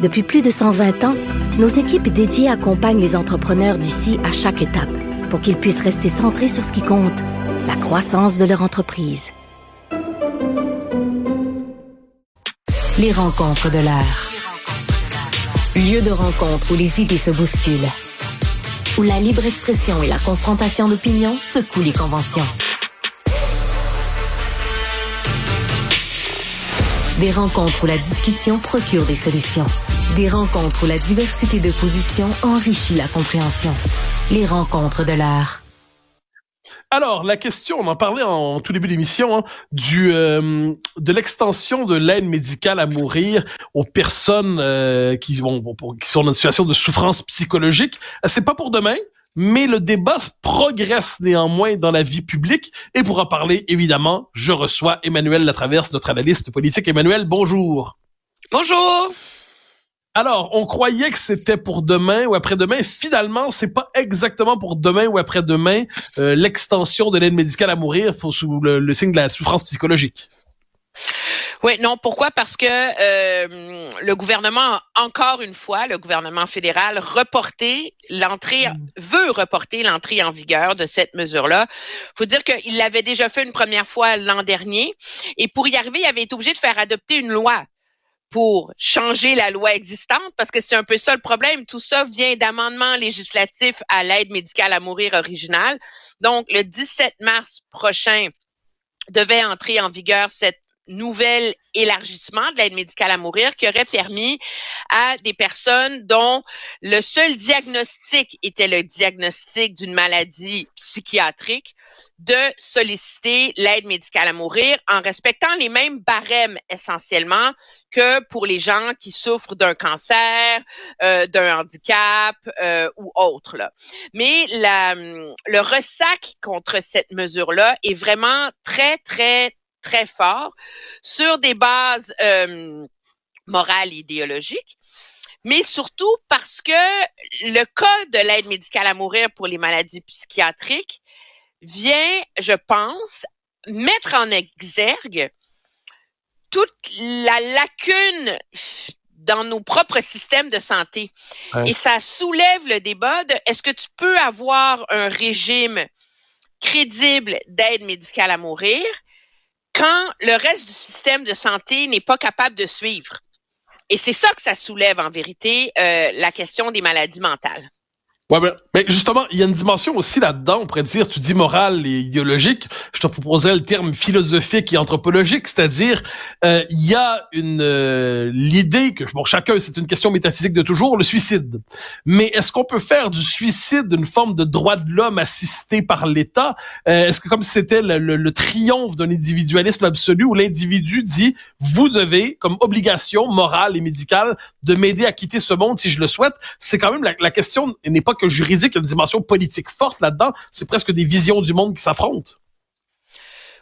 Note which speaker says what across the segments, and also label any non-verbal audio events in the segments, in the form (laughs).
Speaker 1: Depuis plus de 120 ans, nos équipes dédiées accompagnent les entrepreneurs d'ici à chaque étape pour qu'ils puissent rester centrés sur ce qui compte, la croissance de leur entreprise.
Speaker 2: Les rencontres de l'art. Lieu de rencontre où les idées se bousculent. Où la libre expression et la confrontation d'opinions secouent les conventions. Des rencontres où la discussion procure des solutions. Des rencontres où la diversité de positions enrichit la compréhension. Les rencontres de l'art.
Speaker 3: Alors, la question, on en parlait en tout début d'émission, hein, du euh, de l'extension de l'aide médicale à mourir aux personnes euh, qui, qui sont dans une situation de souffrance psychologique. Euh, c'est pas pour demain, mais le débat progresse néanmoins dans la vie publique. Et pour en parler, évidemment, je reçois Emmanuel Latraverse, notre analyste politique. Emmanuel, bonjour.
Speaker 4: Bonjour.
Speaker 3: Alors, on croyait que c'était pour demain ou après-demain. Finalement, c'est pas exactement pour demain ou après-demain euh, l'extension de l'aide médicale à mourir sous le, signe de la souffrance psychologique.
Speaker 4: Oui, non, pourquoi? Parce que euh, le gouvernement, encore une fois, le gouvernement fédéral, reporté l'entrée, mm. veut reporter l'entrée en vigueur de cette mesure-là. faut dire qu'il l'avait déjà fait une première fois l'an dernier. Et pour y arriver, il avait été obligé de faire adopter une loi pour changer la loi existante, parce que c'est un peu ça le problème. Tout ça vient d'amendements législatifs à l'aide médicale à mourir originale. Donc, le 17 mars prochain devait entrer en vigueur cette nouvel élargissement de l'aide médicale à mourir qui aurait permis à des personnes dont le seul diagnostic était le diagnostic d'une maladie psychiatrique de solliciter l'aide médicale à mourir en respectant les mêmes barèmes essentiellement que pour les gens qui souffrent d'un cancer, euh, d'un handicap euh, ou autre. Là. Mais le ressac contre cette mesure-là est vraiment très, très, très fort sur des bases euh, morales et idéologiques mais surtout parce que le cas de l'aide médicale à mourir pour les maladies psychiatriques vient, je pense, mettre en exergue toute la lacune dans nos propres systèmes de santé. Et ça soulève le débat de est-ce que tu peux avoir un régime crédible d'aide médicale à mourir quand le reste du système de santé n'est pas capable de suivre. Et c'est ça que ça soulève en vérité, euh, la question des maladies mentales.
Speaker 3: Ouais, mais justement, il y a une dimension aussi là-dedans, on pourrait dire, tu dis morale et idéologique, je te proposerais le terme philosophique et anthropologique, c'est-à-dire, euh, il y a une euh, l'idée que, bon, chacun, c'est une question métaphysique de toujours, le suicide. Mais est-ce qu'on peut faire du suicide une forme de droit de l'homme assisté par l'État? Euh, est-ce que comme c'était le, le, triomphe d'un individualisme absolu où l'individu dit, vous devez, comme obligation morale et médicale, de m'aider à quitter ce monde si je le souhaite? C'est quand même la, la question n'est pas que juridique, il y a une dimension politique forte là-dedans. C'est presque des visions du monde qui s'affrontent.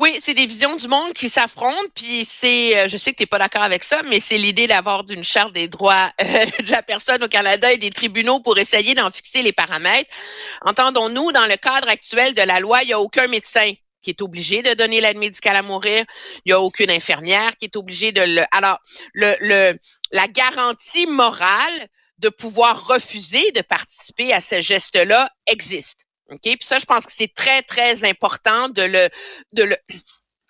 Speaker 4: Oui, c'est des visions du monde qui s'affrontent, puis c'est, euh, je sais que tu n'es pas d'accord avec ça, mais c'est l'idée d'avoir d'une charte des droits euh, (laughs) de la personne au Canada et des tribunaux pour essayer d'en fixer les paramètres. Entendons-nous, dans le cadre actuel de la loi, il n'y a aucun médecin qui est obligé de donner l'aide médicale à mourir. Il n'y a aucune infirmière qui est obligée de le. Alors, le, le, la garantie morale de pouvoir refuser de participer à ce geste-là existe. OK? Puis ça, je pense que c'est très, très important de le, de le,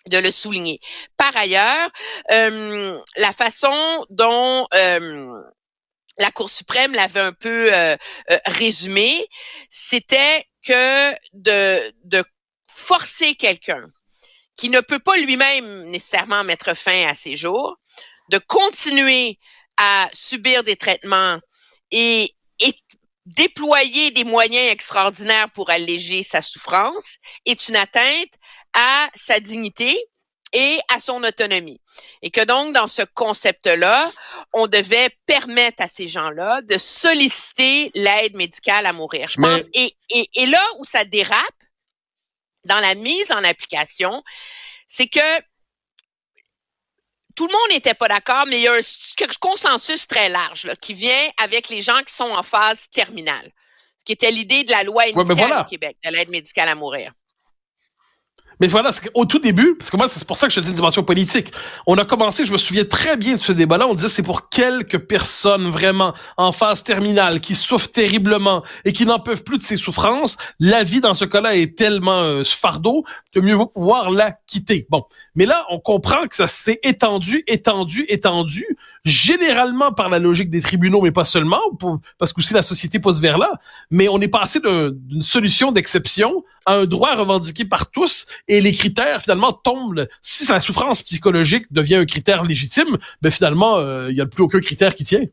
Speaker 4: de le souligner. Par ailleurs, euh, la façon dont euh, la Cour suprême l'avait un peu euh, résumé, c'était que de, de forcer quelqu'un qui ne peut pas lui-même nécessairement mettre fin à ses jours, de continuer à subir des traitements et, déployer des moyens extraordinaires pour alléger sa souffrance est une atteinte à sa dignité et à son autonomie. Et que donc, dans ce concept-là, on devait permettre à ces gens-là de solliciter l'aide médicale à mourir. Je pense, et, et, et là où ça dérape, dans la mise en application, c'est que tout le monde n'était pas d'accord, mais il y a un consensus très large là, qui vient avec les gens qui sont en phase terminale, ce qui était l'idée de la loi initiale au Québec, de l'aide médicale à mourir.
Speaker 3: Mais voilà, au tout début, parce que moi, c'est pour ça que je te dis une dimension politique. On a commencé, je me souviens très bien de ce débat-là, on disait c'est pour quelques personnes vraiment en phase terminale qui souffrent terriblement et qui n'en peuvent plus de ces souffrances. La vie dans ce cas-là est tellement euh, fardeau que mieux vaut pouvoir la quitter. Bon, mais là, on comprend que ça s'est étendu, étendu, étendu, généralement par la logique des tribunaux, mais pas seulement, parce que aussi la société pousse vers là. Mais on est passé d'une solution d'exception un droit revendiqué par tous et les critères finalement tombent. Si la souffrance psychologique devient un critère légitime, ben finalement euh, il y a plus aucun critère qui tient.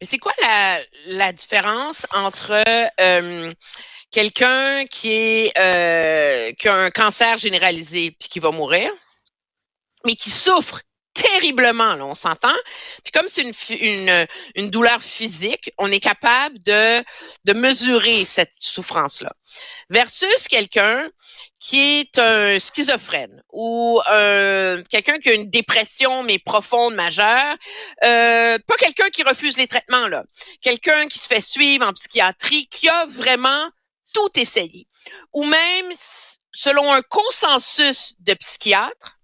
Speaker 4: Mais c'est quoi la, la différence entre euh, quelqu'un qui est euh, qui a un cancer généralisé puis qui va mourir, mais qui souffre terriblement, là, on s'entend. Puis comme c'est une, une, une, douleur physique, on est capable de, de mesurer cette souffrance-là. Versus quelqu'un qui est un schizophrène ou euh, quelqu'un qui a une dépression mais profonde majeure, euh, pas quelqu'un qui refuse les traitements là, quelqu'un qui se fait suivre en psychiatrie, qui a vraiment tout essayé, ou même selon un consensus de psychiatres,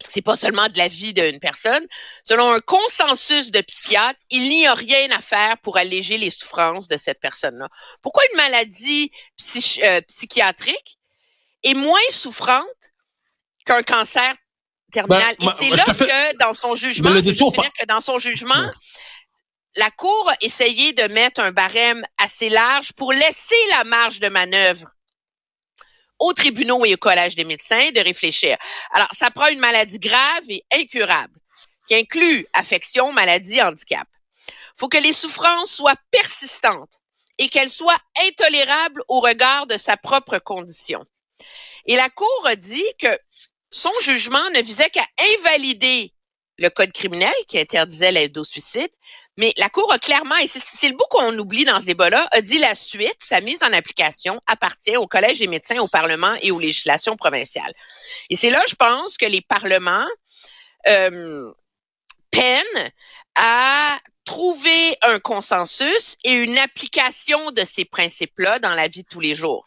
Speaker 4: c'est pas seulement de la vie d'une personne. Selon un consensus de psychiatres, il n'y a rien à faire pour alléger les souffrances de cette personne-là. Pourquoi une maladie euh, psychiatrique est moins souffrante qu'un cancer terminal? Ben, Et c'est là que dans son jugement, que dans son jugement, la Cour a essayé de mettre un barème assez large pour laisser la marge de manœuvre aux tribunaux et au collège des médecins de réfléchir. Alors, ça prend une maladie grave et incurable, qui inclut affection, maladie, handicap. Faut que les souffrances soient persistantes et qu'elles soient intolérables au regard de sa propre condition. Et la Cour a dit que son jugement ne visait qu'à invalider le code criminel qui interdisait l'aide au suicide, mais la Cour a clairement, et c'est le bout qu'on oublie dans ce débat-là, a dit la suite, sa mise en application appartient au Collège des médecins, au Parlement et aux législations provinciales. Et c'est là, je pense, que les parlements euh, peinent à trouver un consensus et une application de ces principes-là dans la vie de tous les jours.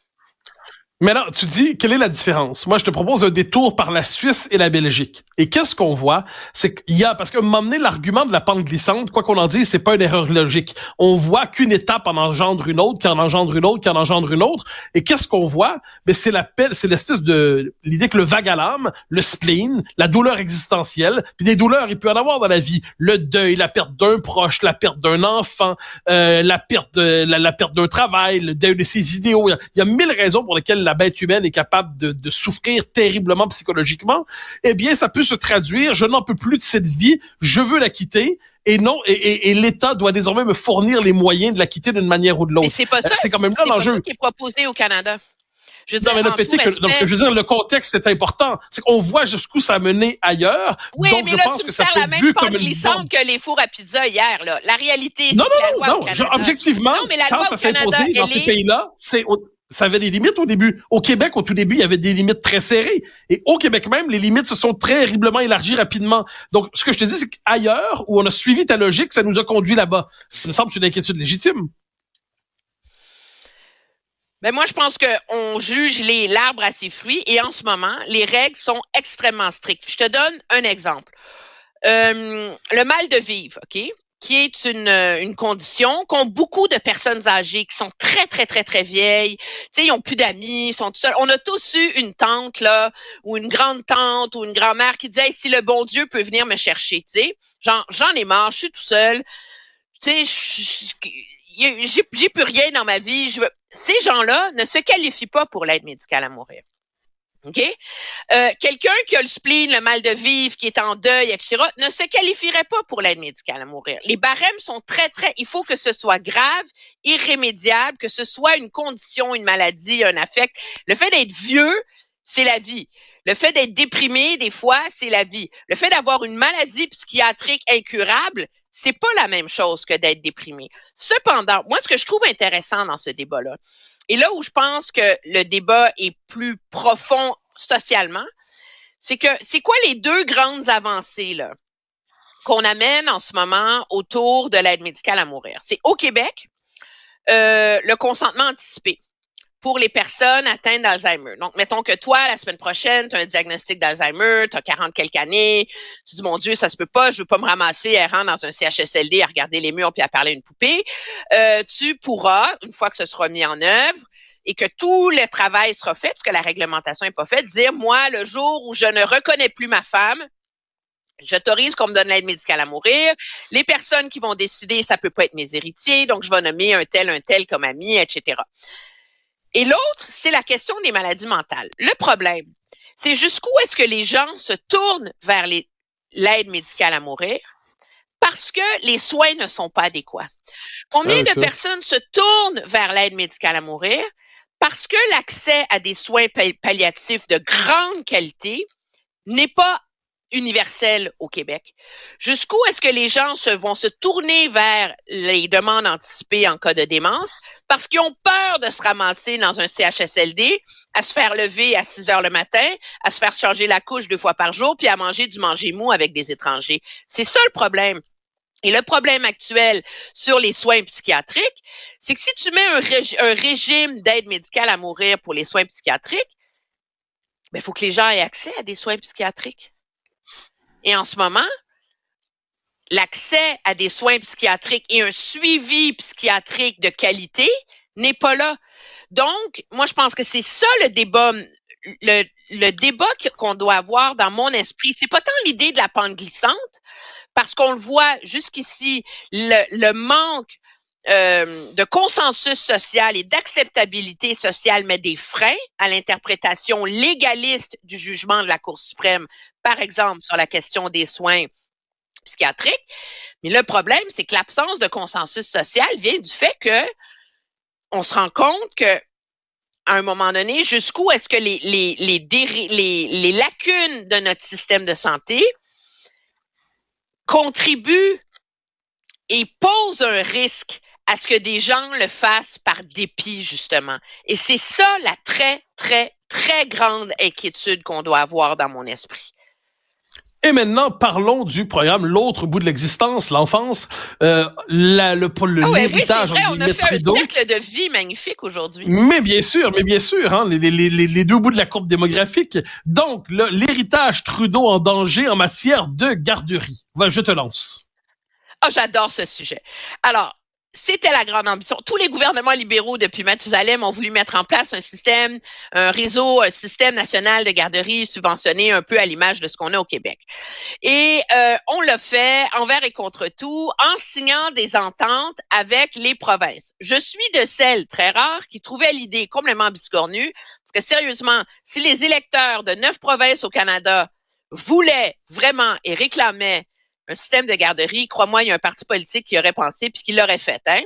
Speaker 3: Mais là, tu dis, quelle est la différence? Moi, je te propose un détour par la Suisse et la Belgique. Et qu'est-ce qu'on voit? C'est qu'il y a, parce que m'emmener l'argument de la pente glissante, quoi qu'on en dise, c'est pas une erreur logique. On voit qu'une étape en engendre une autre, qui en engendre une autre, qui en engendre une autre. Et qu'est-ce qu'on voit? Ben, c'est la c'est l'espèce de, l'idée que le vague à l'âme, le spleen, la douleur existentielle, puis des douleurs, il peut en avoir dans la vie. Le deuil, la perte d'un proche, la perte d'un enfant, euh, la perte de, la, perte d'un travail, le deuil de ses idéaux. Il y a mille raisons pour lesquelles la la bête humaine est capable de, souffrir terriblement psychologiquement, eh bien, ça peut se traduire, je n'en peux plus de cette vie, je veux la quitter, et non, et, l'État doit désormais me fournir les moyens de la quitter d'une manière ou de l'autre. Mais
Speaker 4: c'est pas ça. C'est quand même là l'enjeu. qui est proposé au Canada.
Speaker 3: Je non, mais le fait est que, donc, je veux dire, le contexte est important. C'est qu'on voit jusqu'où ça a mené ailleurs.
Speaker 4: Oui,
Speaker 3: donc,
Speaker 4: mais
Speaker 3: je
Speaker 4: là,
Speaker 3: pense
Speaker 4: tu
Speaker 3: que
Speaker 4: me
Speaker 3: ça
Speaker 4: la même pente glissante que les fours à pizza hier, là. La réalité, c'est que
Speaker 3: la loi non, non, objectivement, quand ça s'est imposé dans ces pays-là, c'est ça avait des limites au début. Au Québec, au tout début, il y avait des limites très serrées. Et au Québec même, les limites se sont terriblement élargies rapidement. Donc, ce que je te dis, c'est qu'ailleurs, où on a suivi ta logique, ça nous a conduit là-bas. Ça me semble une inquiétude légitime.
Speaker 4: Ben, moi, je pense qu'on juge l'arbre à ses fruits et en ce moment, les règles sont extrêmement strictes. Je te donne un exemple. Euh, le mal de vivre, OK? Qui est une, euh, une condition qu'ont beaucoup de personnes âgées qui sont très, très, très, très vieilles. Tu sais, ils ont plus d'amis, ils sont tout seuls. On a tous eu une tante, là, ou une grande tante, ou une grand-mère qui disait, si le bon Dieu peut venir me chercher, tu sais. J'en ai marre, je suis tout seul. Tu sais, j'ai plus rien dans ma vie. Ces gens-là ne se qualifient pas pour l'aide médicale à mourir. OK? Euh, quelqu'un qui a le spleen, le mal de vivre, qui est en deuil, etc., ne se qualifierait pas pour l'aide médicale à mourir. Les barèmes sont très, très... Il faut que ce soit grave, irrémédiable, que ce soit une condition, une maladie, un affect. Le fait d'être vieux, c'est la vie. Le fait d'être déprimé, des fois, c'est la vie. Le fait d'avoir une maladie psychiatrique incurable, c'est pas la même chose que d'être déprimé. Cependant, moi, ce que je trouve intéressant dans ce débat-là, et là où je pense que le débat est plus profond socialement, c'est que c'est quoi les deux grandes avancées là qu'on amène en ce moment autour de l'aide médicale à mourir? C'est au Québec, euh, le consentement anticipé pour les personnes atteintes d'Alzheimer. Donc, mettons que toi, la semaine prochaine, tu as un diagnostic d'Alzheimer, tu as 40 quelques années, tu dis, mon Dieu, ça se peut pas, je veux pas me ramasser errant dans un CHSLD à regarder les murs puis à parler à une poupée. Euh, tu pourras, une fois que ce sera mis en œuvre, et que tout le travail sera fait, parce que la réglementation n'est pas faite, dire, moi, le jour où je ne reconnais plus ma femme, J'autorise qu'on me donne l'aide médicale à mourir. Les personnes qui vont décider, ça peut pas être mes héritiers, donc je vais nommer un tel, un tel comme ami, etc. Et l'autre, c'est la question des maladies mentales. Le problème, c'est jusqu'où est-ce que les gens se tournent vers l'aide médicale à mourir? Parce que les soins ne sont pas adéquats. Combien
Speaker 3: Ah,
Speaker 4: de
Speaker 3: ça.
Speaker 4: personnes se tournent vers l'aide médicale à mourir? Parce que l'accès à des soins pa- palliatifs de grande qualité n'est pas universel au Québec. Jusqu'où est-ce que les gens se, vont se tourner vers les demandes anticipées en cas de démence? Parce qu'ils ont peur de se ramasser dans un CHSLD, à se faire lever à 6 heures le matin, à se faire changer la couche deux fois par jour, puis à manger du manger mou avec des étrangers. C'est ça le problème. Et le problème actuel sur les soins psychiatriques, c'est que si tu mets un, régi- un régime d'aide médicale à mourir pour les soins psychiatriques, il faut que les gens aient accès à des soins psychiatriques. Et en ce moment, l'accès à des soins psychiatriques et un suivi psychiatrique de qualité n'est pas là. Donc, moi, je pense que c'est ça le débat, le, débat qu'on doit avoir dans mon esprit. C'est pas tant l'idée de la pente glissante, parce qu'on le voit jusqu'ici, le, le manque euh, de consensus social et d'acceptabilité sociale met des freins à l'interprétation légaliste du jugement de la Cour suprême, par exemple sur la question des soins psychiatriques. Mais le problème, c'est que l'absence de consensus social vient du fait que on se rend compte que à un moment donné, jusqu'où est-ce que les, les, lacunes de notre système de santé contribuent et posent un risque à ce que des gens le fassent par dépit, justement. Et c'est ça la très, très, très grande inquiétude qu'on doit avoir dans mon esprit.
Speaker 3: Et maintenant, parlons du programme L'autre bout de l'existence, l'enfance, euh, la- le, le-
Speaker 4: Ah oui, c'est
Speaker 3: l'héritage en
Speaker 4: on a fait un cercle de vie magnifique aujourd'hui.
Speaker 3: Mais bien sûr, mais bien sûr, hein, les, les, les, les deux bouts de la courbe démographique. Donc, l'héritage Trudeau en danger en matière de garderie. Voilà, je te lance.
Speaker 4: Ah, j'adore ce sujet. Alors, c'était la grande ambition. Tous les gouvernements libéraux depuis Mathusalem ont voulu mettre en place un système, un réseau, un système national de garderies subventionné un peu à l'image de ce qu'on a au Québec. Et euh, on l'a fait envers et contre tout en signant des ententes avec les provinces. Je suis de celles très rares qui trouvaient l'idée complètement biscornue, parce que sérieusement, si les électeurs de neuf provinces au Canada voulaient vraiment et réclamaient un système de garderie, crois-moi, il y a un parti politique qui aurait pensé puis qui l'aurait fait, hein.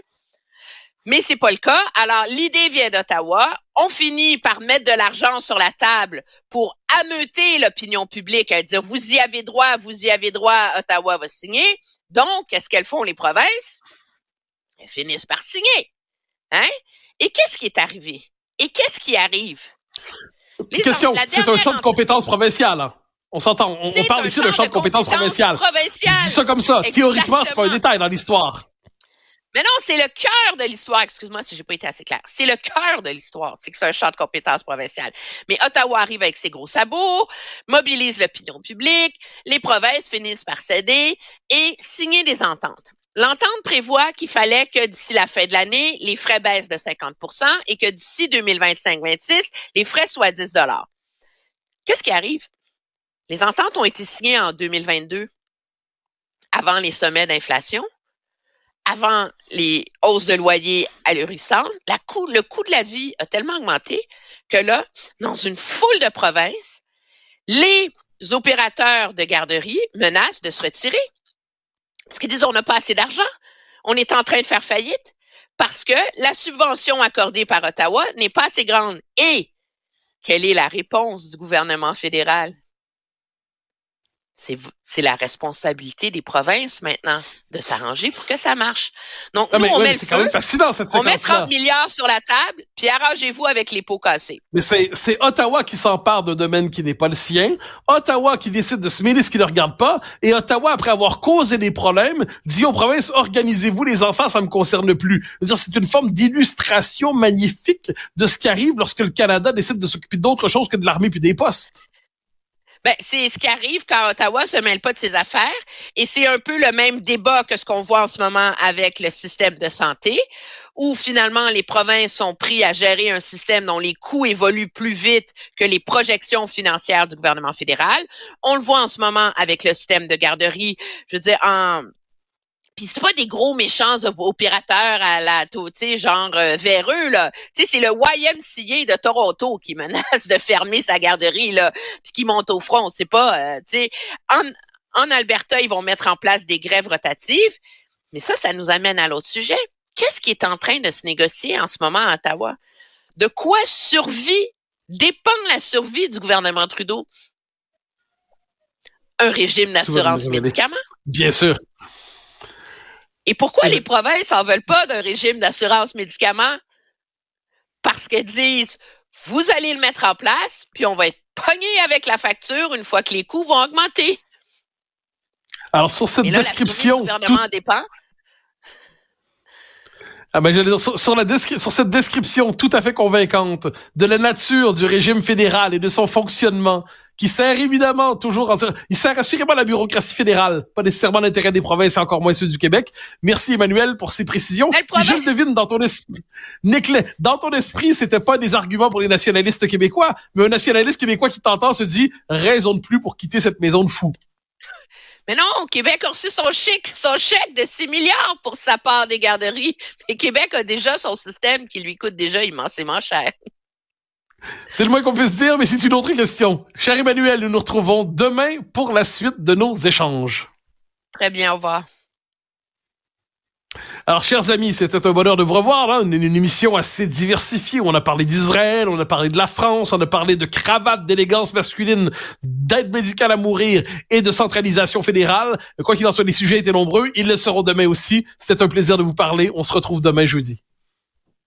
Speaker 4: Mais c'est pas le cas. Alors, l'idée vient d'Ottawa. On finit par mettre de l'argent sur la table pour ameuter l'opinion publique à dire vous y avez droit, vous y avez droit, Ottawa va signer. Donc, qu'est-ce qu'elles font les provinces? Elles finissent par signer. Hein? Et qu'est-ce qui est arrivé? Et qu'est-ce qui arrive? Les
Speaker 3: Question, c'est un champ de
Speaker 4: en-
Speaker 3: compétences provinciales. hein. On s'entend, on, parle ici de champ de compétences provinciales.
Speaker 4: provinciales.
Speaker 3: Je dis ça comme ça. Théoriquement, c'est pas un
Speaker 4: Exactement.
Speaker 3: détail dans l'histoire.
Speaker 4: Mais non, c'est le cœur de l'histoire. Excuse-moi si j'ai pas été assez clair. C'est le cœur de l'histoire. C'est que c'est un champ de compétences provinciales. Mais Ottawa arrive avec ses gros sabots, mobilise l'opinion publique, les provinces finissent par céder et signer des ententes. L'entente prévoit qu'il fallait que d'ici la fin de l'année, les frais baissent de 50% et que d'ici 2025-26, les frais soient 10 Qu'est-ce qui arrive? Les ententes ont été signées en 2022, avant les sommets d'inflation avant les hausses de loyer ahurrissantes, la coût, le coût de la vie a tellement augmenté que là, dans une foule de provinces, les opérateurs de garderie menacent de se retirer. Parce qu'ils disent on n'a pas assez d'argent, on est en train de faire faillite parce que la subvention accordée par Ottawa n'est pas assez grande. Et quelle est la réponse du gouvernement fédéral? C'est la responsabilité des provinces maintenant de s'arranger pour que ça marche. Donc, nous, on met
Speaker 3: quand même fascinant, cette
Speaker 4: On met 30 milliards sur la table, puis arrangez-vous avec les pots cassés.
Speaker 3: Mais c'est Ottawa qui s'empare d'un domaine qui n'est pas le sien, Ottawa qui décide de se mêler ce qui ne regarde pas, et Ottawa, après avoir causé des problèmes, dit aux provinces, organisez-vous les enfants, ça me concerne plus. C'est une forme d'illustration magnifique de ce qui arrive lorsque le Canada décide de s'occuper d'autre chose que de l'armée puis des postes.
Speaker 4: Ben, c'est ce qui arrive quand Ottawa se mêle pas de ses affaires et c'est un peu le même débat que ce qu'on voit en ce moment avec le système de santé où finalement les provinces sont pris à gérer un système dont les coûts évoluent plus vite que les projections financières du gouvernement fédéral. On le voit en ce moment avec le système de garderie. Je veux dire, en, puis c'est pas des gros méchants opérateurs à la tu sais genre euh, véreux là. Tu sais c'est le YMCA de Toronto qui menace de fermer sa garderie là, puis qui monte au front, c'est pas euh, tu sais en en Alberta, ils vont mettre en place des grèves rotatives, mais ça ça nous amène à l'autre sujet. Qu'est-ce qui est en train de se négocier en ce moment à Ottawa? De quoi survie dépend la survie du gouvernement Trudeau? Un régime d'assurance médicaments?
Speaker 3: Bien sûr.
Speaker 4: Et pourquoi les provinces en veulent pas d'un régime d'assurance médicaments? Parce qu'elles disent, vous allez le mettre en place, puis on va être pogné avec la facture une fois que les coûts vont augmenter.
Speaker 3: Alors, sur cette description.
Speaker 4: Le gouvernement dépend.
Speaker 3: Ah ben, dire, sur, sur, la sur cette description tout à fait convaincante de la nature du régime fédéral et de son fonctionnement, qui sert évidemment toujours, en, il sert assurément la bureaucratie fédérale, pas nécessairement l'intérêt des provinces et encore moins ceux du Québec. Merci Emmanuel pour ces précisions. Je devine dans ton esprit, dans ton esprit, c'était pas des arguments pour les nationalistes québécois, mais un nationaliste québécois qui t'entend se dit raison de plus pour quitter cette maison de fous.
Speaker 4: Mais non, Québec a reçu son chèque, son chèque de 6 milliards pour sa part des garderies. Et Québec a déjà son système qui lui coûte déjà immensément cher.
Speaker 3: C'est le moins qu'on puisse dire, mais c'est une autre question. Cher Emmanuel, nous nous retrouvons demain pour la suite de nos échanges.
Speaker 4: Très bien, au revoir.
Speaker 3: Alors, chers amis, c'était un bonheur de vous revoir. Là. Une, une, émission assez diversifiée. On a parlé d'Israël, on a parlé de la France, on a parlé de cravate, d'élégance masculine, d'aide médicale à mourir et de centralisation fédérale. Quoi qu'il en soit, les sujets étaient nombreux. Ils le seront demain aussi. C'était un plaisir de vous parler. On se retrouve demain jeudi.